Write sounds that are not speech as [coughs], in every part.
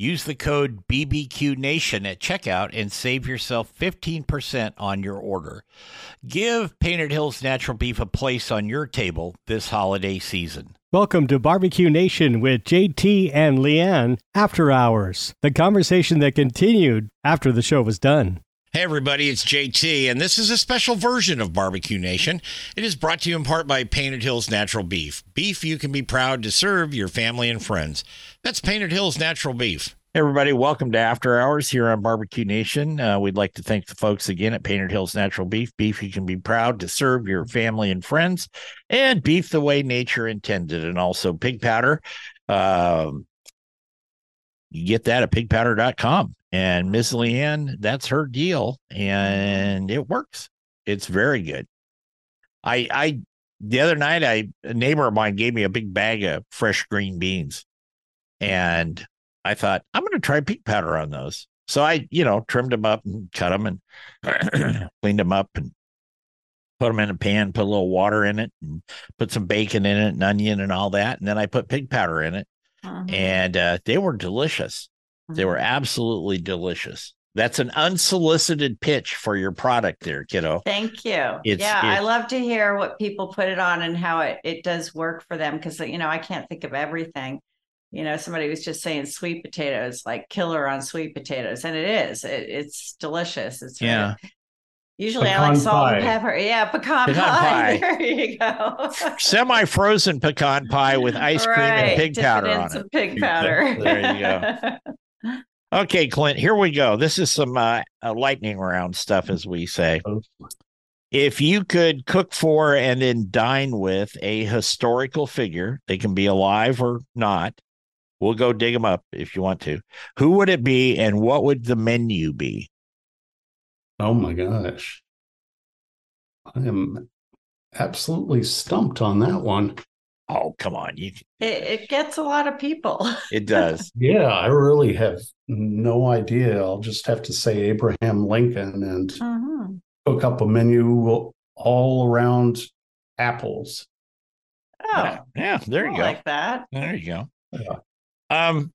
Use the code BBQNation at checkout and save yourself 15% on your order. Give Painted Hills Natural Beef a place on your table this holiday season. Welcome to Barbecue Nation with JT and LeeAnn After Hours, the conversation that continued after the show was done. Hey, everybody, it's JT, and this is a special version of Barbecue Nation. It is brought to you in part by Painted Hills Natural Beef. Beef you can be proud to serve your family and friends. That's Painted Hills Natural Beef. Everybody, welcome to After Hours here on Barbecue Nation. Uh, we'd like to thank the folks again at Painted Hills Natural Beef. Beef you can be proud to serve your family and friends, and beef the way nature intended, and also pig powder. Um, you get that at pigpowder.com. And Miss LeeAnn, that's her deal, and it works. It's very good. I I the other night, I a neighbor of mine gave me a big bag of fresh green beans, and I thought I'm going to try pig powder on those. So I, you know, trimmed them up and cut them and [clears throat] cleaned them up and put them in a pan, put a little water in it, and put some bacon in it, and onion and all that, and then I put pig powder in it, Uh-huh. and uh, they were delicious. They were absolutely delicious. That's an unsolicited pitch for your product, there, kiddo. Thank you. It's- yeah, I love to hear what people put it on and how it, it does work for them because you know I can't think of everything. You know, somebody was just saying sweet potatoes, like killer on sweet potatoes, and it is. It, it's delicious. It's very- Yeah. Usually I like Pecan salt and pepper. Yeah, pecan, Pecan pie. [laughs] pie. There you go. Semi-frozen pecan pie with ice cream and pig dip it powder in on some it. pig powder. There you go. [laughs] Okay, Clint, here we go. This is some uh, uh, lightning round stuff, as we say. If you could cook for and then dine with a historical figure, they can be alive or not. We'll go dig them up if you want to. Who would it be, and what would the menu be? Oh my gosh. I am absolutely stumped on that one. Oh, come on, you. It, it gets a lot of people. [laughs] It does. Yeah, I really have no idea. I'll just have to say Abraham Lincoln and Mhm. cook up a menu all around apples. Oh, yeah, yeah, there you I go. like that. There you go. Yeah. Um,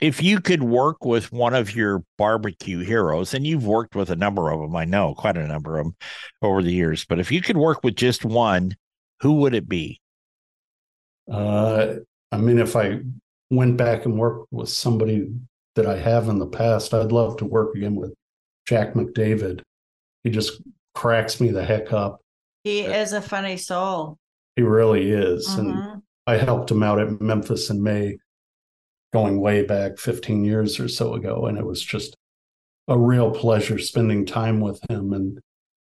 if you could work with one of your barbecue heroes, and you've worked with a number of them, I know quite a number of them over the years, but if you could work with just one, who would it be? Uh, I mean, if I went back and worked with somebody that I have in the past, I'd love to work again with Jack McDavid. He just cracks me the heck up. He is a funny soul. He really is. And Mhm. I helped him out at Memphis in May, going way back 15 years or so ago, and it was just a real pleasure spending time with him and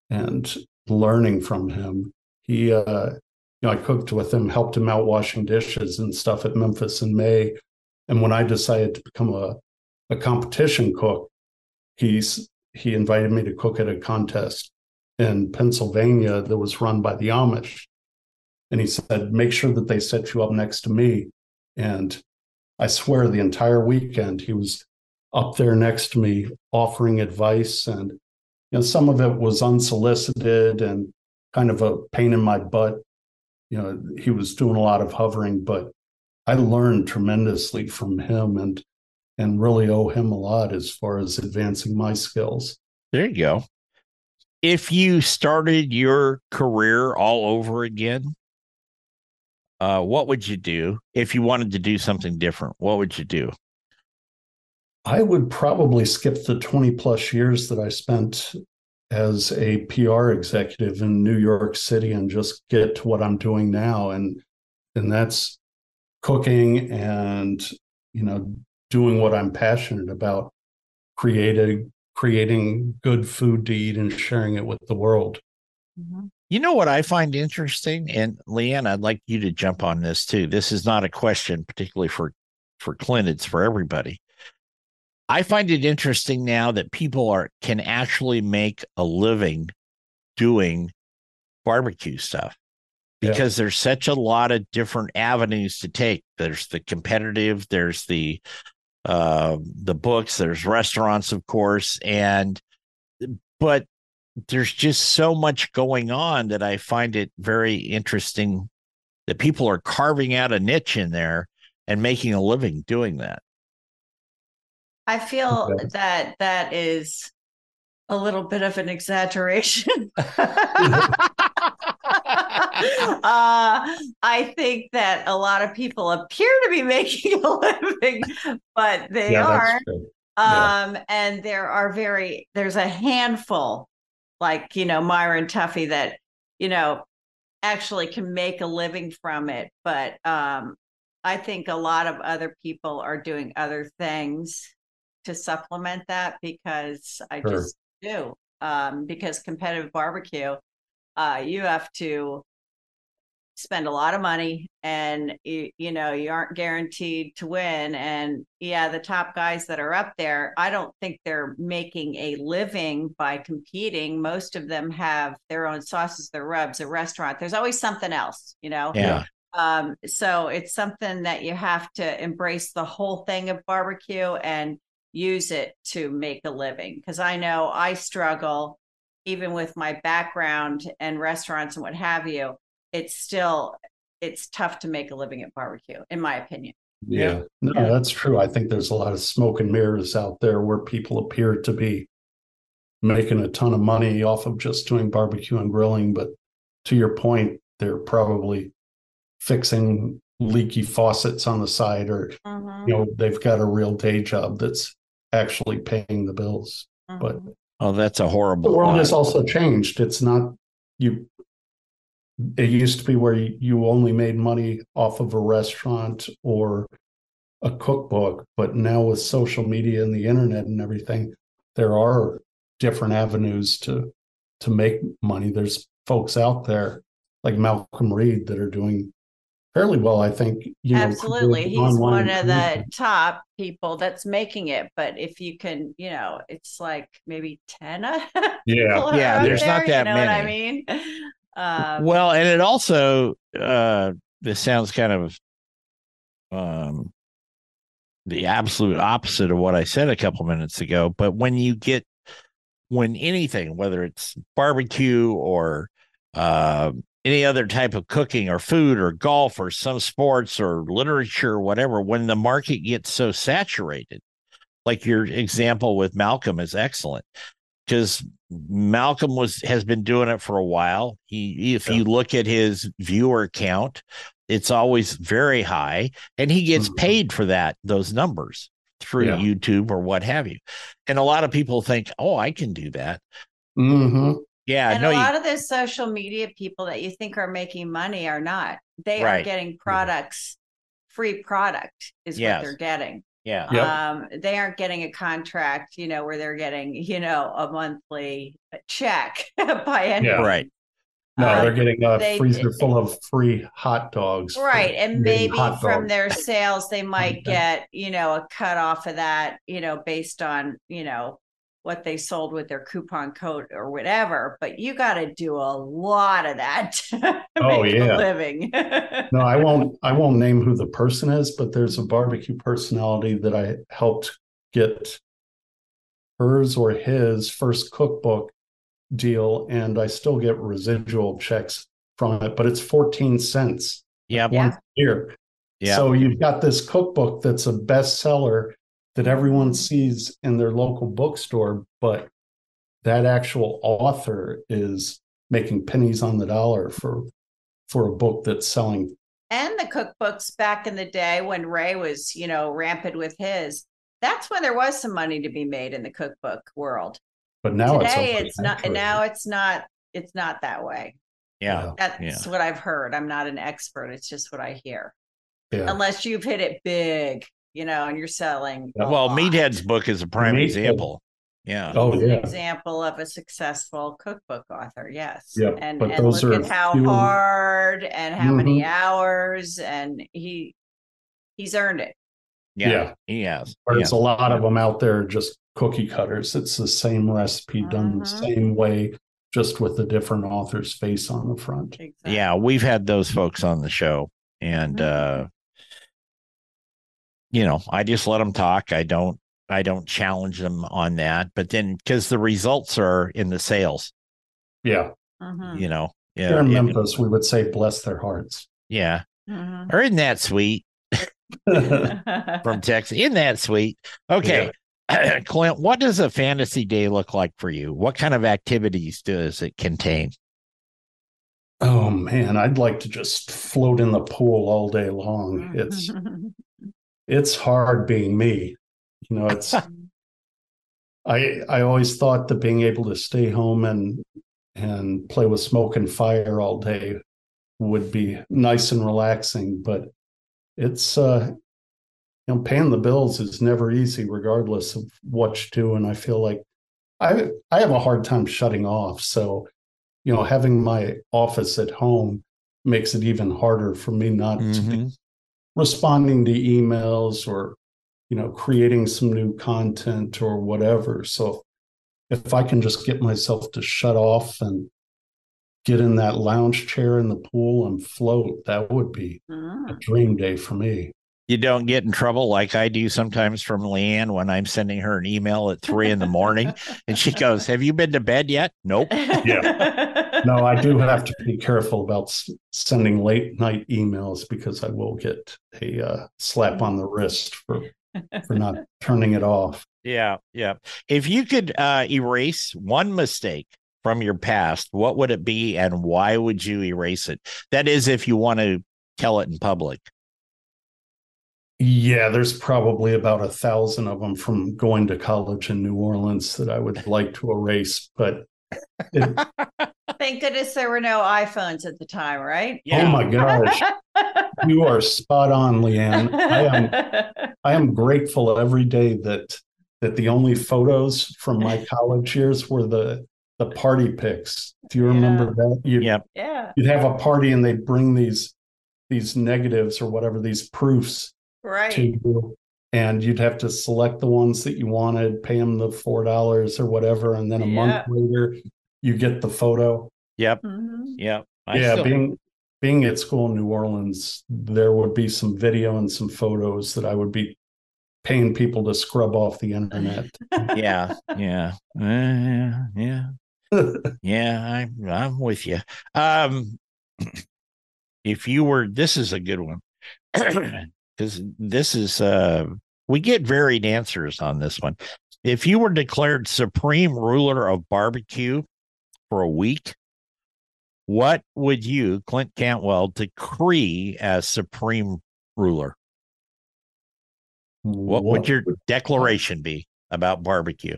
and learning from him. He, uh, you know, I cooked with him, helped him out washing dishes and stuff at Memphis in May, and when I decided to become a a competition cook, he's he invited me to cook at a contest in Pennsylvania that was run by the Amish and he said, make sure that they set you up next to me. And I swear the entire weekend he was up there next to me offering advice. And, you know, some of it was unsolicited and kind of a pain in my butt. You know, he was doing a lot of hovering, but I learned tremendously from him and and really owe him a lot as far as advancing my skills. There you go. If you started your career all over again, uh, what would you do if you wanted to do something different? What would you do? I would probably skip the 20 plus years that I spent as a PR executive in New York City and just get to what I'm doing now. And and that's cooking and you know doing what I'm passionate about, creating creating good food to eat and sharing it with the world. Mhm. You know what I find interesting, and LeeAnn, I'd like you to jump on this too. This is not a question particularly for for Clint; it's for everybody. I find it interesting now that people are can actually make a living doing barbecue stuff Yeah. because there's such a lot of different avenues to take. There's the competitive, there's the uh the books, there's restaurants, of course, and but there's just so much going on that I find it very interesting that people are carving out a niche in there and making a living doing that. I feel Okay. that that is a little bit of an exaggeration. [laughs] uh, I think that a lot of people appear to be making a living, but they yeah, are. that's true. Yeah. Um, and there are very there's a handful, like you know, Myron Tuffy that you know actually can make a living from it. But um, I think a lot of other people are doing other things to supplement that because I Sure. just do. Um, because competitive barbecue, uh, you have to spend a lot of money and you, you know you aren't guaranteed to win. And yeah the top guys that are up there i don't think they're making a living by competing. Most of them have their own sauces their rubs a restaurant. There's always something else you know? Yeah. um so it's something that you have to embrace the whole thing of barbecue and use it to make a living. Because i know i struggle even with my background and restaurants and what have you it's still it's tough to make a living at barbecue in my opinion Yeah, no, that's true. I think there's a lot of smoke and mirrors out there where people appear to be making a ton of money off of just doing barbecue and grilling. But to your point, they're probably fixing leaky faucets on the side, or Mhm, you know, they've got a real day job that's actually paying the bills. But mhm. Oh, that's a horrible. the world thought. has also changed. It's not you. It used to be where you, you only made money off of a restaurant or a cookbook, but now with social media and the internet and everything, there are different avenues to to make money. There's folks out there like Malcolm Reed that are doing fairly well, I think. You know, absolutely he's one of the top people that's making it but if you can you know it's like maybe 10 [laughs] Yeah. Yeah, out there's not that you know what i many. mean um, well, and it also uh this sounds kind of um the absolute opposite of what I said a couple minutes ago, but when you get when anything, whether it's barbecue or uh, any other type of cooking or food or golf or some sports or literature or whatever, when the market gets so saturated, like your example with Malcolm is excellent because Malcolm was has been doing it for a while. He, if Yeah. you look at his viewer count, it's always very high, and he gets Mhm. paid for that those numbers through Yeah. YouTube or what have you. And a lot of people think, "Oh, I can do that." hmm Yeah, and no, a you, lot of those social media people that you think are making money are not they are getting products free product is Yes. what they're getting yeah, Yep. um they aren't getting a contract you know where they're getting you know a monthly check [laughs] by any Yeah. right. No, Uh, they're getting a they- freezer full of free hot dogs. right and maybe from their sales they [laughs] might get you know a cut off of that you know based on you know what they sold with their coupon code or whatever but you got to do a lot of that [laughs] to Oh, make yeah. a living No, I [laughs] won't. I won't name who the person is, but there's a barbecue personality that I helped get hers or his first cookbook deal, and I still get residual checks from it, but it's 14 cents Yep. Yeah. once a year. Yeah. So you've got this cookbook that's a bestseller that everyone sees in their local bookstore, but that actual author is making pennies on the dollar for for a book that's selling and the cookbooks back in the day when ray was you know rampant with his that's when there was some money to be made in the cookbook world. But now today it's, it's not and now it's not it's not that way. Yeah. that's Yeah. what i've heard. I'm not an expert. It's just what i hear. Yeah. unless you've hit it big you know and you're selling Well, lot. Meathead's book is a prime Meathead. example. Yeah. oh yeah example of a successful cookbook author yes Yeah, and, but and those look are at how few- hard and how many Mhm. hours and he he's earned it Yeah. Yeah. He has. there's Yeah. a lot of them out there just cookie cutters it's the same recipe done the Mhm. same way just with a different author's face on the front. Exactly. Yeah, we've had those folks on the show, and Mhm. uh, you know, I just let them talk. I don't, I don't challenge them on that. But then, because the results are in the sales, Yeah. Mhm. you know, yeah, Here in it- Memphis, we would say bless their hearts. yeah. Mhm. Or isn't that sweet [laughs] from Texas? Isn't that sweet? Okay. [clears throat] Clint, what does a fantasy day look like for you? What kind of activities does it contain? oh man, I'd like to just float in the pool all day long. It's [laughs] it's hard being me. You know, it's [laughs] I I always thought that being able to stay home and and play with smoke and fire all day would be nice and relaxing, but it's uh you know paying the bills is never easy regardless of what you do and I feel like I I have a hard time shutting off so you know having my office at home makes it even harder for me not to be Mhm. Responding to emails or you know creating some new content or whatever so if i can just get myself to shut off and get in that lounge chair in the pool and float that would be a Mhm. dream day for me You don't get in trouble like I do sometimes from LeeAnn when I'm sending her an email at three in the morning [laughs] and she goes, Have you been to bed yet? Nope. [laughs] no i do have to be careful about sending late night emails because i will get a uh, slap on the wrist for for not [laughs] turning it off Yeah. Yeah. If you could uh, erase one mistake from your past, what would it be and why would you erase it? That is, if you want to tell it in public. Yeah, there's probably about a thousand of them from going to college in New Orleans that I would like to erase. But it, [laughs] Thank goodness there were no iPhones at the time, right? Yeah. oh my gosh, [laughs] you are spot on, LeeAnn. I am [laughs] I am grateful every day that that the only photos from my college years were the the party pics. Do you remember that? You, Yep. yeah, You'd have a party and they'd bring these these negatives or whatever these proofs right. to you and you'd have to select the ones that you wanted pay them the four dollars or whatever and then a month later you get the photo Yep. Mhm. Yep. I yeah still- being being at school in new orleans there would be some video and some photos that i would be paying people to scrub off the internet [laughs] yeah. Yeah. Uh, yeah. [laughs] Yeah. Yeah, I'm I'm with you. Um [clears throat] if you were this is a good one. [clears throat] Cuz this is uh we get varied answers on this one. If you were declared supreme ruler of barbecue for a week, what would you, Clint Cantwell, decree as supreme ruler? What, would your declaration be about barbecue?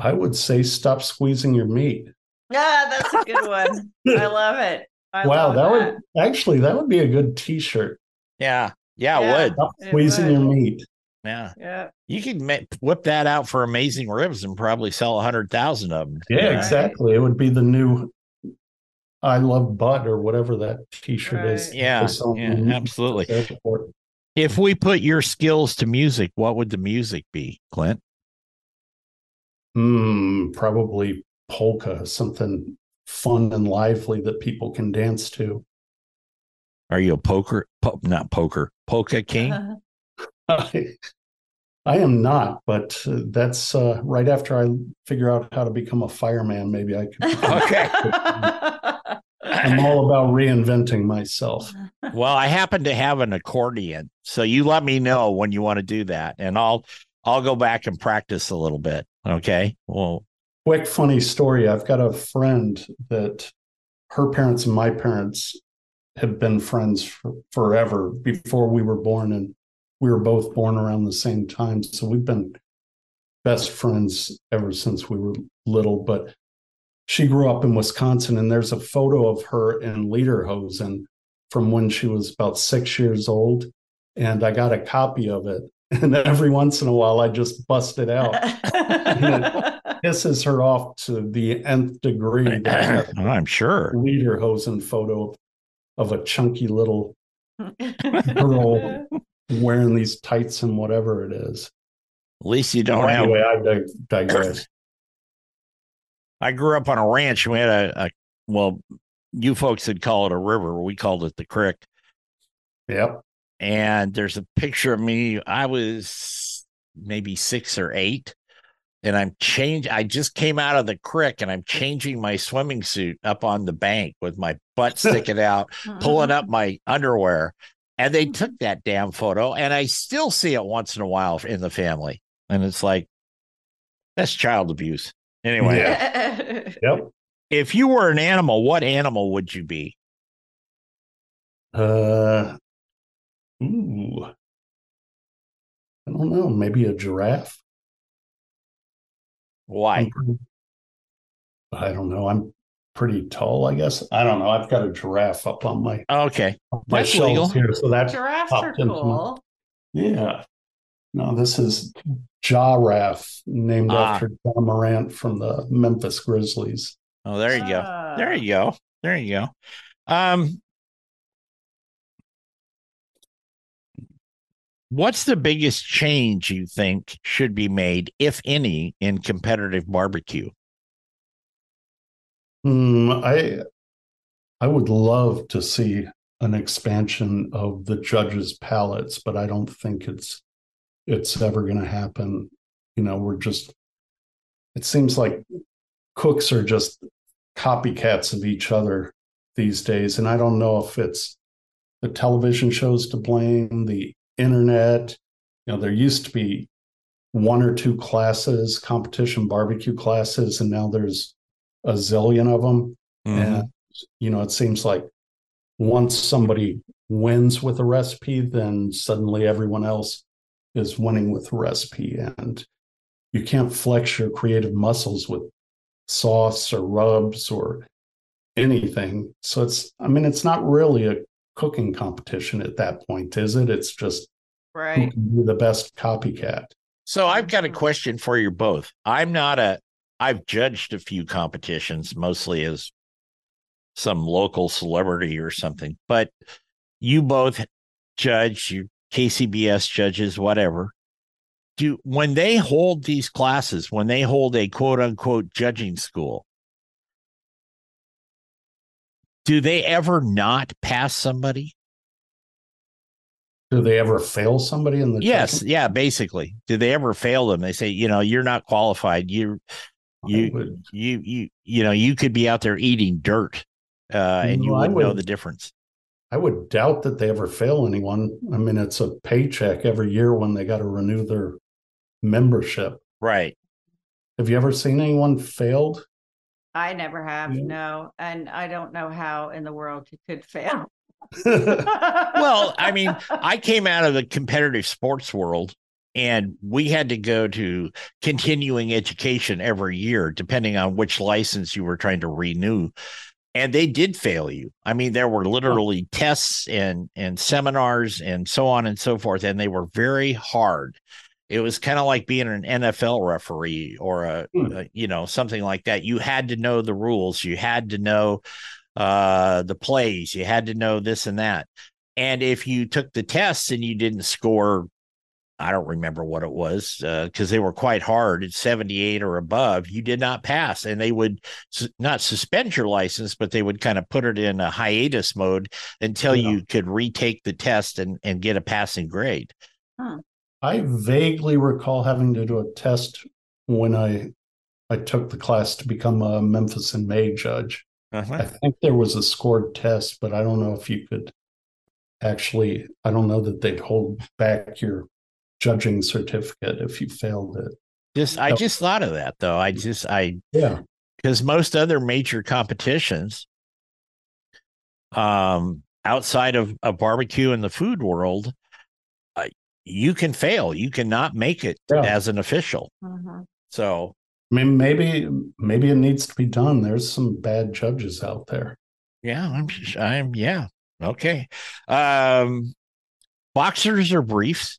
i would say stop squeezing your meat Yeah, that's a good one. I [laughs] love it. I wow love that would actually that would be a good t-shirt Yeah. Yeah, Yeah. it would. stop It squeezing would. your meat Yeah. Yeah. You could ma- whip that out for amazing ribs and probably sell a hundred thousand of them. Yeah, Right. exactly. It would be the new I love butt or whatever that t-shirt is. Yeah, yeah, absolutely. If we put your skills to music, what would the music be, Clint? Hmm, probably polka, something fun and lively that people can dance to. Are you a poker? Po- not poker. Polka king. [laughs] I, I am not, but uh, that's uh, right after I figure out how to become a fireman. Maybe I could. [laughs] Okay. I'm all about reinventing myself. well, I happen to have an accordion, so you let me know when you want to do that, and I'll I'll go back and practice a little bit. Okay. Well, quick funny story i've got a friend that her parents and my parents have been friends for, forever before we were born and we were both born around the same time so we've been best friends ever since we were little but she grew up in wisconsin and there's a photo of her in lederhosen from when she was about six years old and i got a copy of it [laughs] and every once in a while i just bust it out [laughs] pisses her off to the nth degree. [clears throat] I'm sure. Lederhosen photo of a chunky little [laughs] girl wearing these tights and whatever it is. At least you don't have anyway, I dig- digress. [coughs] I grew up on a ranch. We had a, a well, you folks would call it a river. We called it the creek. Yep. And there's a picture of me. I was maybe six or eight. And I'm change. I just came out of the creek and I'm changing my swimming suit up on the bank with my butt [laughs] sticking out, pulling up my underwear. And they took that damn photo, and I still see it once in a while in the family. And it's like, that's child abuse. Anyway, Yeah. [laughs] Yep. if you were an animal, what animal would you be? Uh, ooh. I don't know. Maybe a giraffe. Why? I'm I don't know. I'm pretty tall, I guess. I don't know. I've got a giraffe up on my Okay. my That's legal. here, so that Giraffes are popped into my- cool. yeah. No, this is Giraffe, named Ah. after Ja Morant from the Memphis Grizzlies. Oh, there you go. There Ah. you go. There you go. Um, what's the biggest change you think should be made, if any, in competitive barbecue? Hmm, I I would love to see an expansion of the judges' palettes, but I don't think it's it's ever going to happen. You know, we're just it seems like cooks are just copycats of each other these days, and I don't know if it's the television shows to blame, the internet. You know, there used to be one or two classes, competition barbecue classes, and now there's a zillion of them. Mm-hmm. And, you know, it seems like once somebody wins with a recipe, then suddenly everyone else is winning with the recipe. And you can't flex your creative muscles with sauce or rubs or anything. So it's, I mean, it's not really a cooking competition at that point, is it? It's just who can be the best copycat. So I've got a question for you both. I'm not a I've judged a few competitions mostly as some local celebrity or something, but you both judge, you KCBS judges, whatever. Do when they hold these classes, when they hold a quote unquote judging school, do they ever not pass somebody? Do they ever fail somebody in the Yes, judging? yeah, basically. Do they ever fail them? They say, you know, you're not qualified. You you you you you know you could be out there eating dirt uh and you No, I wouldn't know the difference I would doubt that they ever fail anyone. I mean, it's a paycheck every year when they got to renew their membership. right Have you ever seen anyone failed? I never have, Yeah. no. And I don't know how in the world you could fail. [laughs] well i mean [laughs] i came out of the competitive sports world and we had to go to continuing education every year depending on which license you were trying to renew and they did fail you. I mean there were literally tests and and seminars and so on and so forth and they were very hard. It was kind of like being an nfl referee or a, Hmm. a you know something like that. You had to know the rules. You had to know uh the plays. You had to know this and that. And if you took the tests and you didn't score i don't remember what it was because they were quite hard at 78 or above you did not pass and they would su- not suspend your license but they would kind of put it in a hiatus mode until Yeah. you could retake the test and, and get a passing grade I vaguely recall having to do a test when I I took the class to become a Memphis in May judge. uh-huh. I think there was a scored test, but I don't know if you could actually. I don't know that they'd hold back your judging certificate if you failed it. just i just thought of that though i just i Yeah, because most other major competitions um outside of a barbecue in the food world uh, you can fail you cannot make it Yeah. as an official Mhm. so I mean, maybe maybe it needs to be done. There's some bad judges out there. yeah i'm i'm yeah okay um boxers or briefs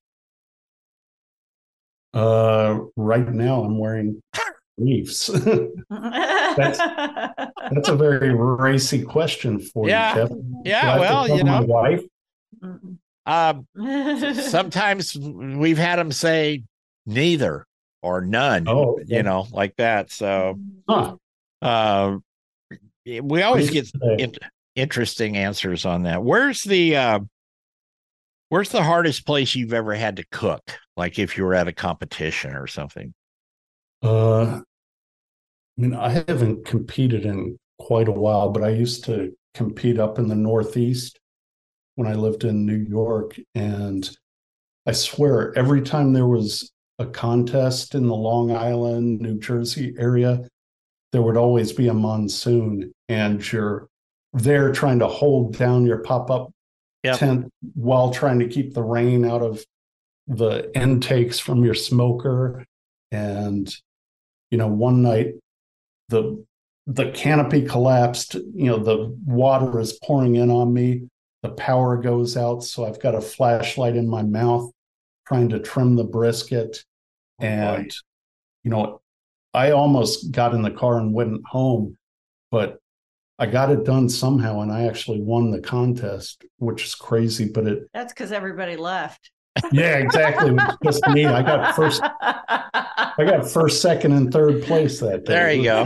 Uh, right now, I'm wearing [laughs] briefs. [laughs] That's [laughs] that's a very racy question for Yeah. you, Jeff. yeah Do I well tell you my know wife. Um sometimes we've had them say neither or none Oh, okay. you know like that so Huh. Uh, we always get in, interesting answers on that. Where's the uh, where's the hardest place you've ever had to cook? Like if you were at a competition or something. Uh, I mean, I haven't competed in quite a while, but I used to compete up in the Northeast when I lived in New York. And I swear, every time there was a contest in the Long Island, New Jersey area, there would always be a monsoon, and you're there trying to hold down your pop up yep. tent while trying to keep the rain out of the intakes from your smoker. And, you know, one night the the canopy collapsed you know the water is pouring in on me the power goes out so i've got a flashlight in my mouth trying to trim the brisket oh, and boy. you know i almost got in the car and went home but i got it done somehow and i actually won the contest which is crazy but it that's because everybody left yeah, exactly. just me. I got first. I got first, second, and third place that day. There you go.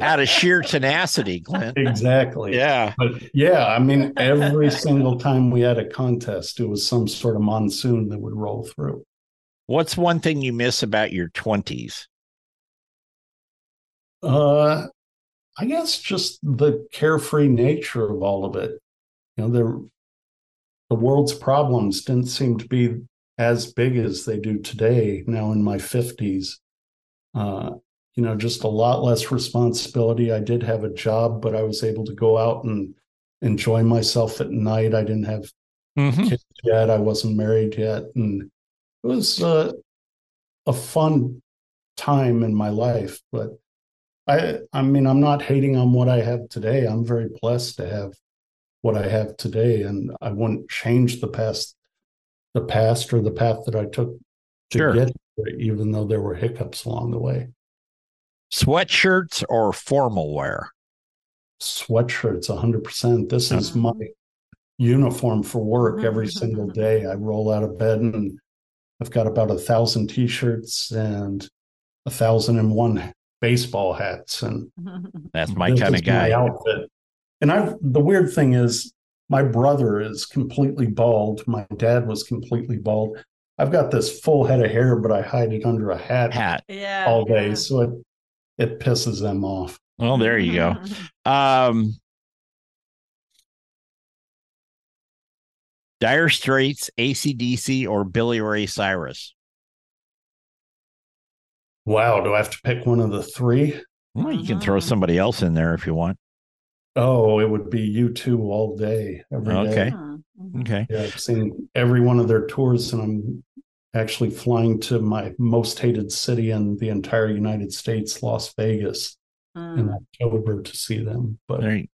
Out of sheer tenacity, Glenn. Exactly. Yeah. But yeah, I mean, every single time we had a contest, it was some sort of monsoon that would roll through. What's one thing you miss about your twenties? Uh, I guess just the carefree nature of all of it. You know, there the world's problems didn't seem to be as big as they do today now in my 50s uh, you know just a lot less responsibility. I did have a job but i was able to go out and enjoy myself at night. I didn't have mm-hmm. kids yet. I wasn't married yet. And it was uh, a fun time in my life but i i mean i'm not hating on what i have today i'm very blessed to have what I have today, and I wouldn't change the past, the past or the path that I took to sure. get there, even though there were hiccups along the way. Sweatshirts or formal wear? Sweatshirts, 100%. This is my uniform for work every [laughs] single day. I roll out of bed and I've got about a thousand t-shirts and a thousand and one baseball hats and [laughs] that's my kind of guy outfit and I the weird thing is my brother is completely bald. My dad was completely bald. I've got this full head of hair, but I hide it under a hat, hat. Yeah, all day. Yeah. So it it pisses them off. Well, there you go. [laughs] um Dire Straits, ACDC, or Billy Ray Cyrus? Wow, do I have to pick one of the three? Well, you can throw somebody else in there if you want. Oh, it would be U2 all day. okay. Day. Mm-hmm. Okay. Yeah, I've seen every one of their tours, and I'm actually flying to my most hated city in the entire United States, Las Vegas, mm. in October to see them. But right.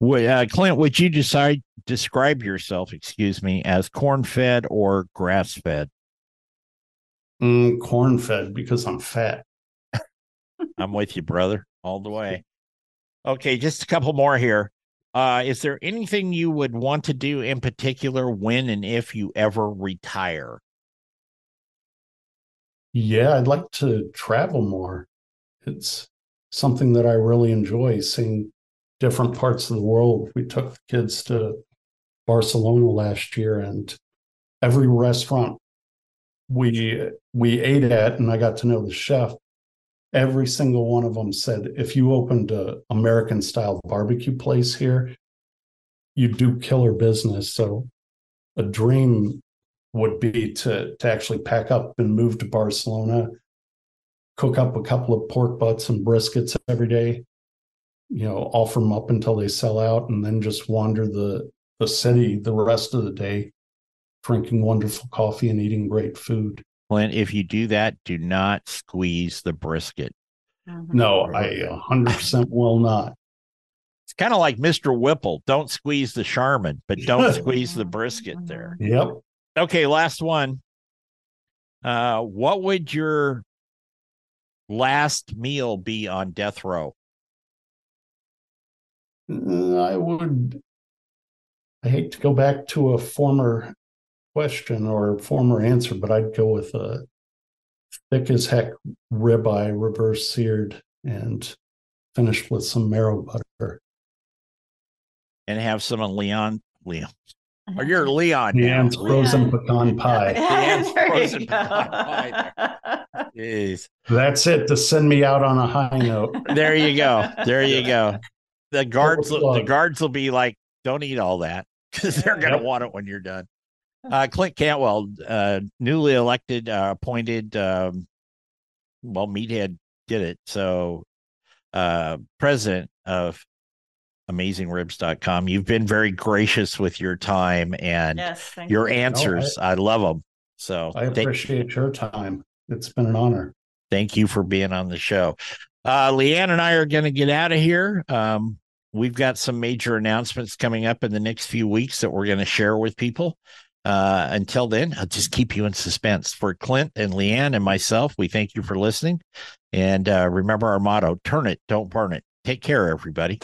Well, uh, Clint, would you decide describe yourself, excuse me, as corn fed or grass fed? Mm, corn fed because I'm fat. I'm with you, brother, all the way. [laughs] Okay, just a couple more here. Uh, is there anything you would want to do in particular when and if you ever retire? Yeah, I'd like to travel more. It's something that I really enjoy seeing different parts of the world. We took the kids to Barcelona last year and every restaurant we we ate at and I got to know the chef every single one of them said if you opened a American style barbecue place here, you do killer business. So a dream would be to to actually pack up and move to Barcelona, cook up a couple of pork butts and briskets every day, you know, offer them up until they sell out, and then just wander the the city the rest of the day, drinking wonderful coffee and eating great food. Clint, if you do that, do not squeeze the brisket. Mm-hmm. No, I 100% will not. It's kind of like Mr. Whipple. Don't squeeze the Charmin, but don't [laughs] squeeze the brisket there. Yep. Okay, last one. Uh, what would your last meal be on death row? Uh, I would. I hate to go back to a former question or former answer, but I'd go with a thick as heck ribeye, reverse seared, and finished with some marrow butter. And have some of Leon. Leon. Or you're Leon. now. Frozen Leon. pecan pie. LeeAnn's [laughs] There you frozen go. pecan pie Jeez. That's it to send me out on a high note. [laughs] There you go. There you go. The guards, the guards will be like, "Don't eat all that," because they're going to Yep. want it when you're done. Uh, Clint Cantwell, uh, newly elected, uh, appointed. Um, well, Meathead did it. So, uh, president of AmazingRibs.com. You've been very gracious with your time and Yes, your you. answers. I, love them. So, I thank- appreciate your time. It's been an honor. thank you for being on the show. Uh, LeeAnn and I are going to get out of here. Um, we've got some major announcements coming up in the next few weeks that we're going to share with people. Uh, until then, I'll just keep you in suspense. For Clint and LeeAnn and myself, we thank you for listening. And uh, remember our motto turn it, don't burn it. Take care, everybody.